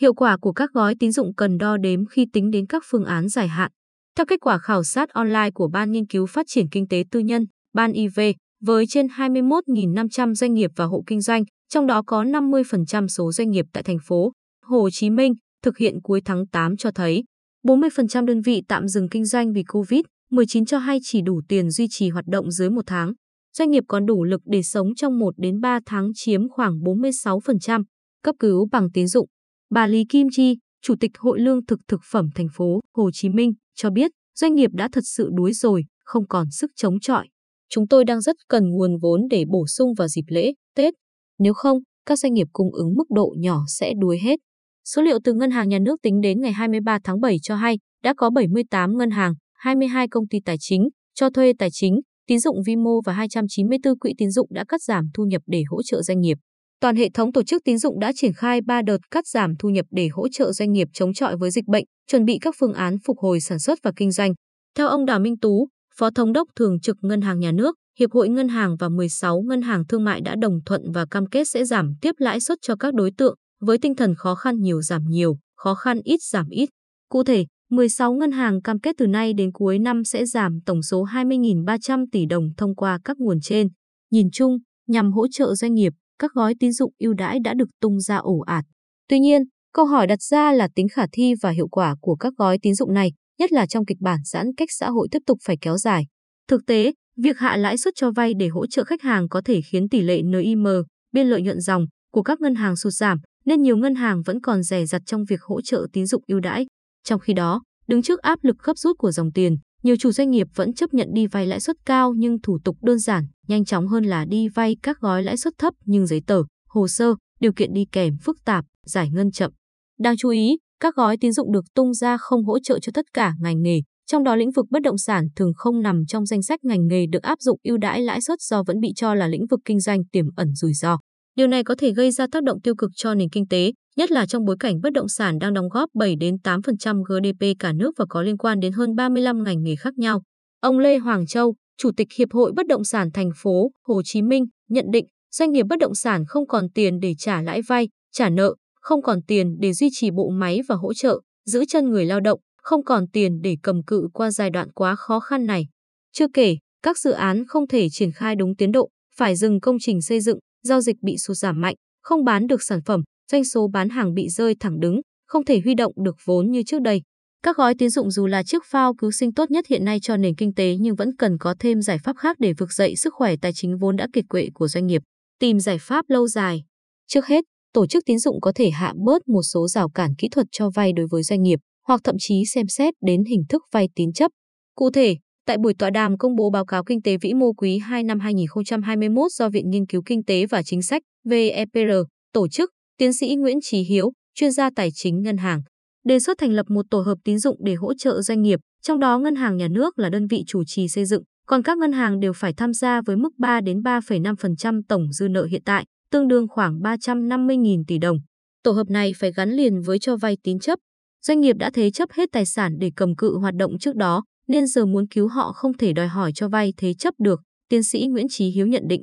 Hiệu quả của các gói tín dụng cần đo đếm khi tính đến các phương án dài hạn. Theo kết quả khảo sát online của Ban Nghiên cứu Phát triển Kinh tế Tư nhân, Ban IV, với trên 21.500 doanh nghiệp và hộ kinh doanh, trong đó có 50% số doanh nghiệp tại thành phố Hồ Chí Minh thực hiện cuối tháng 8 cho thấy 40% đơn vị tạm dừng kinh doanh vì COVID-19 cho hay chỉ đủ tiền duy trì hoạt động dưới một tháng. Doanh nghiệp còn đủ lực để sống trong 1 đến 3 tháng chiếm khoảng 46%. Cấp cứu bằng tín dụng. Bà Lý Kim Chi, Chủ tịch Hội Lương thực thực phẩm thành phố Hồ Chí Minh cho biết doanh nghiệp đã thật sự đuối rồi, không còn sức chống chọi. Chúng tôi đang rất cần nguồn vốn để bổ sung vào dịp lễ, Tết. Nếu không, các doanh nghiệp cung ứng mức độ nhỏ sẽ đuối hết. Số liệu từ Ngân hàng Nhà nước tính đến ngày 23 tháng 7 cho hay đã có 78 ngân hàng, 22 công ty tài chính, cho thuê tài chính, tín dụng vi mô và 294 quỹ tín dụng đã cắt giảm thu nhập để hỗ trợ doanh nghiệp. Toàn hệ thống tổ chức tín dụng đã triển khai 3 đợt cắt giảm thu nhập để hỗ trợ doanh nghiệp chống chọi với dịch bệnh, chuẩn bị các phương án phục hồi sản xuất và kinh doanh. Theo ông Đào Minh Tú, Phó Thống đốc Thường trực Ngân hàng Nhà nước, Hiệp hội Ngân hàng và 16 ngân hàng thương mại đã đồng thuận và cam kết sẽ giảm tiếp lãi suất cho các đối tượng, với tinh thần khó khăn nhiều giảm nhiều, khó khăn ít giảm ít. Cụ thể, 16 ngân hàng cam kết từ nay đến cuối năm sẽ giảm tổng số 20.300 tỷ đồng thông qua các nguồn trên. Nhìn chung, nhằm hỗ trợ doanh nghiệp, các gói tín dụng ưu đãi đã được tung ra ổ ạt. Tuy nhiên, câu hỏi đặt ra là tính khả thi và hiệu quả của các gói tín dụng này, nhất là trong kịch bản giãn cách xã hội tiếp tục phải kéo dài. Thực tế, việc hạ lãi suất cho vay để hỗ trợ khách hàng có thể khiến tỷ lệ NIM, biên lợi nhuận dòng của các ngân hàng sụt giảm, nên nhiều ngân hàng vẫn còn rẻ rặt trong việc hỗ trợ tín dụng ưu đãi. Trong khi đó, đứng trước áp lực gấp rút của dòng tiền, nhiều chủ doanh nghiệp vẫn chấp nhận đi vay lãi suất cao nhưng thủ tục đơn giản, nhanh chóng hơn là đi vay các gói lãi suất thấp nhưng giấy tờ, hồ sơ, điều kiện đi kèm phức tạp, giải ngân chậm. Đáng chú ý, các gói tín dụng được tung ra không hỗ trợ cho tất cả ngành nghề, trong đó lĩnh vực bất động sản thường không nằm trong danh sách ngành nghề được áp dụng ưu đãi lãi suất do vẫn bị cho là lĩnh vực kinh doanh tiềm ẩn rủi ro. Điều này có thể gây ra tác động tiêu cực cho nền kinh tế, nhất là trong bối cảnh bất động sản đang đóng góp 7 đến 8% GDP cả nước và có liên quan đến hơn 35 ngành nghề khác nhau. Ông Lê Hoàng Châu, Chủ tịch Hiệp hội Bất động sản thành phố Hồ Chí Minh nhận định doanh nghiệp bất động sản không còn tiền để trả lãi vay, trả nợ, không còn tiền để duy trì bộ máy và hỗ trợ, giữ chân người lao động, không còn tiền để cầm cự qua giai đoạn quá khó khăn này. Chưa kể, các dự án không thể triển khai đúng tiến độ, phải dừng công trình xây dựng, giao dịch bị sụt giảm mạnh, không bán được sản phẩm, doanh số bán hàng bị rơi thẳng đứng, không thể huy động được vốn như trước đây. Các gói tín dụng dù là chiếc phao cứu sinh tốt nhất hiện nay cho nền kinh tế nhưng vẫn cần có thêm giải pháp khác để vực dậy sức khỏe tài chính vốn đã kiệt quệ của doanh nghiệp. Tìm giải pháp lâu dài. Trước hết, tổ chức tín dụng có thể hạ bớt một số rào cản kỹ thuật cho vay đối với doanh nghiệp, hoặc thậm chí xem xét đến hình thức vay tín chấp. Cụ thể, tại buổi tọa đàm công bố báo cáo kinh tế vĩ mô quý 2 năm 2021 do Viện Nghiên cứu Kinh tế và Chính sách VEPR tổ chức, tiến sĩ Nguyễn Trí Hiếu, chuyên gia tài chính ngân hàng, đề xuất thành lập một tổ hợp tín dụng để hỗ trợ doanh nghiệp, trong đó ngân hàng nhà nước là đơn vị chủ trì xây dựng, còn các ngân hàng đều phải tham gia với mức 3 đến 3,5% tổng dư nợ hiện tại, tương đương khoảng 350.000 tỷ đồng. Tổ hợp này phải gắn liền với cho vay tín chấp. Doanh nghiệp đã thế chấp hết tài sản để cầm cự hoạt động trước đó, nên giờ muốn cứu họ không thể đòi hỏi cho vay thế chấp được, tiến sĩ Nguyễn Trí Hiếu nhận định.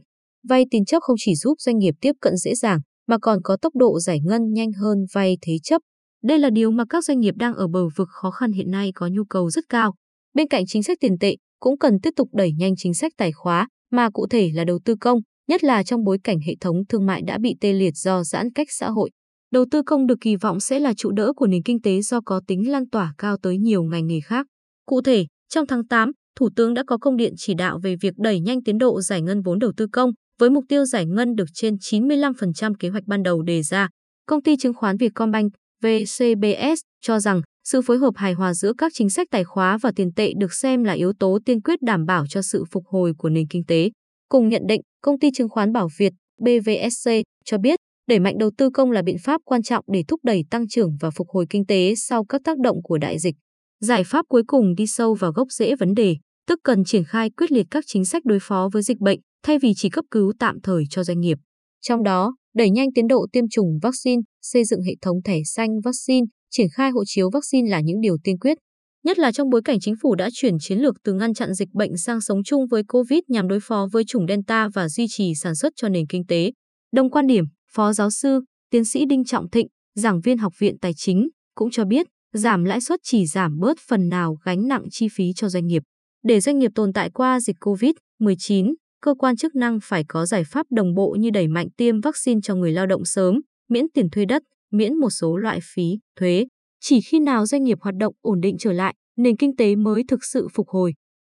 Vay tín chấp không chỉ giúp doanh nghiệp tiếp cận dễ dàng, mà còn có tốc độ giải ngân nhanh hơn vay thế chấp. Đây là điều mà các doanh nghiệp đang ở bờ vực khó khăn hiện nay có nhu cầu rất cao. Bên cạnh chính sách tiền tệ, cũng cần tiếp tục đẩy nhanh chính sách tài khóa, mà cụ thể là đầu tư công, nhất là trong bối cảnh hệ thống thương mại đã bị tê liệt do giãn cách xã hội. Đầu tư công được kỳ vọng sẽ là trụ đỡ của nền kinh tế do có tính lan tỏa cao tới nhiều ngành nghề khác. Cụ thể, trong tháng 8, Thủ tướng đã có công điện chỉ đạo về việc đẩy nhanh tiến độ giải ngân vốn đầu tư công, với mục tiêu giải ngân được trên 95% kế hoạch ban đầu đề ra. Công ty chứng khoán Vietcombank VCBS cho rằng sự phối hợp hài hòa giữa các chính sách tài khóa và tiền tệ được xem là yếu tố tiên quyết đảm bảo cho sự phục hồi của nền kinh tế. Cùng nhận định, công ty chứng khoán Bảo Việt BVSC cho biết đẩy mạnh đầu tư công là biện pháp quan trọng để thúc đẩy tăng trưởng và phục hồi kinh tế sau các tác động của đại dịch. Giải pháp cuối cùng đi sâu vào gốc rễ vấn đề, tức cần triển khai quyết liệt các chính sách đối phó với dịch bệnh thay vì chỉ cấp cứu tạm thời cho doanh nghiệp. Trong đó, đẩy nhanh tiến độ tiêm chủng vaccine, xây dựng hệ thống thẻ xanh vaccine, triển khai hộ chiếu vaccine là những điều tiên quyết. Nhất là trong bối cảnh chính phủ đã chuyển chiến lược từ ngăn chặn dịch bệnh sang sống chung với COVID nhằm đối phó với chủng Delta và duy trì sản xuất cho nền kinh tế. Đồng quan điểm, Phó giáo sư, tiến sĩ Đinh Trọng Thịnh, giảng viên Học viện Tài chính, cũng cho biết giảm lãi suất chỉ giảm bớt phần nào gánh nặng chi phí cho doanh nghiệp. Để doanh nghiệp tồn tại qua dịch COVID-19, cơ quan chức năng phải có giải pháp đồng bộ như đẩy mạnh tiêm vaccine cho người lao động sớm, miễn tiền thuê đất, miễn một số loại phí, thuế. Chỉ khi nào doanh nghiệp hoạt động ổn định trở lại, nền kinh tế mới thực sự phục hồi.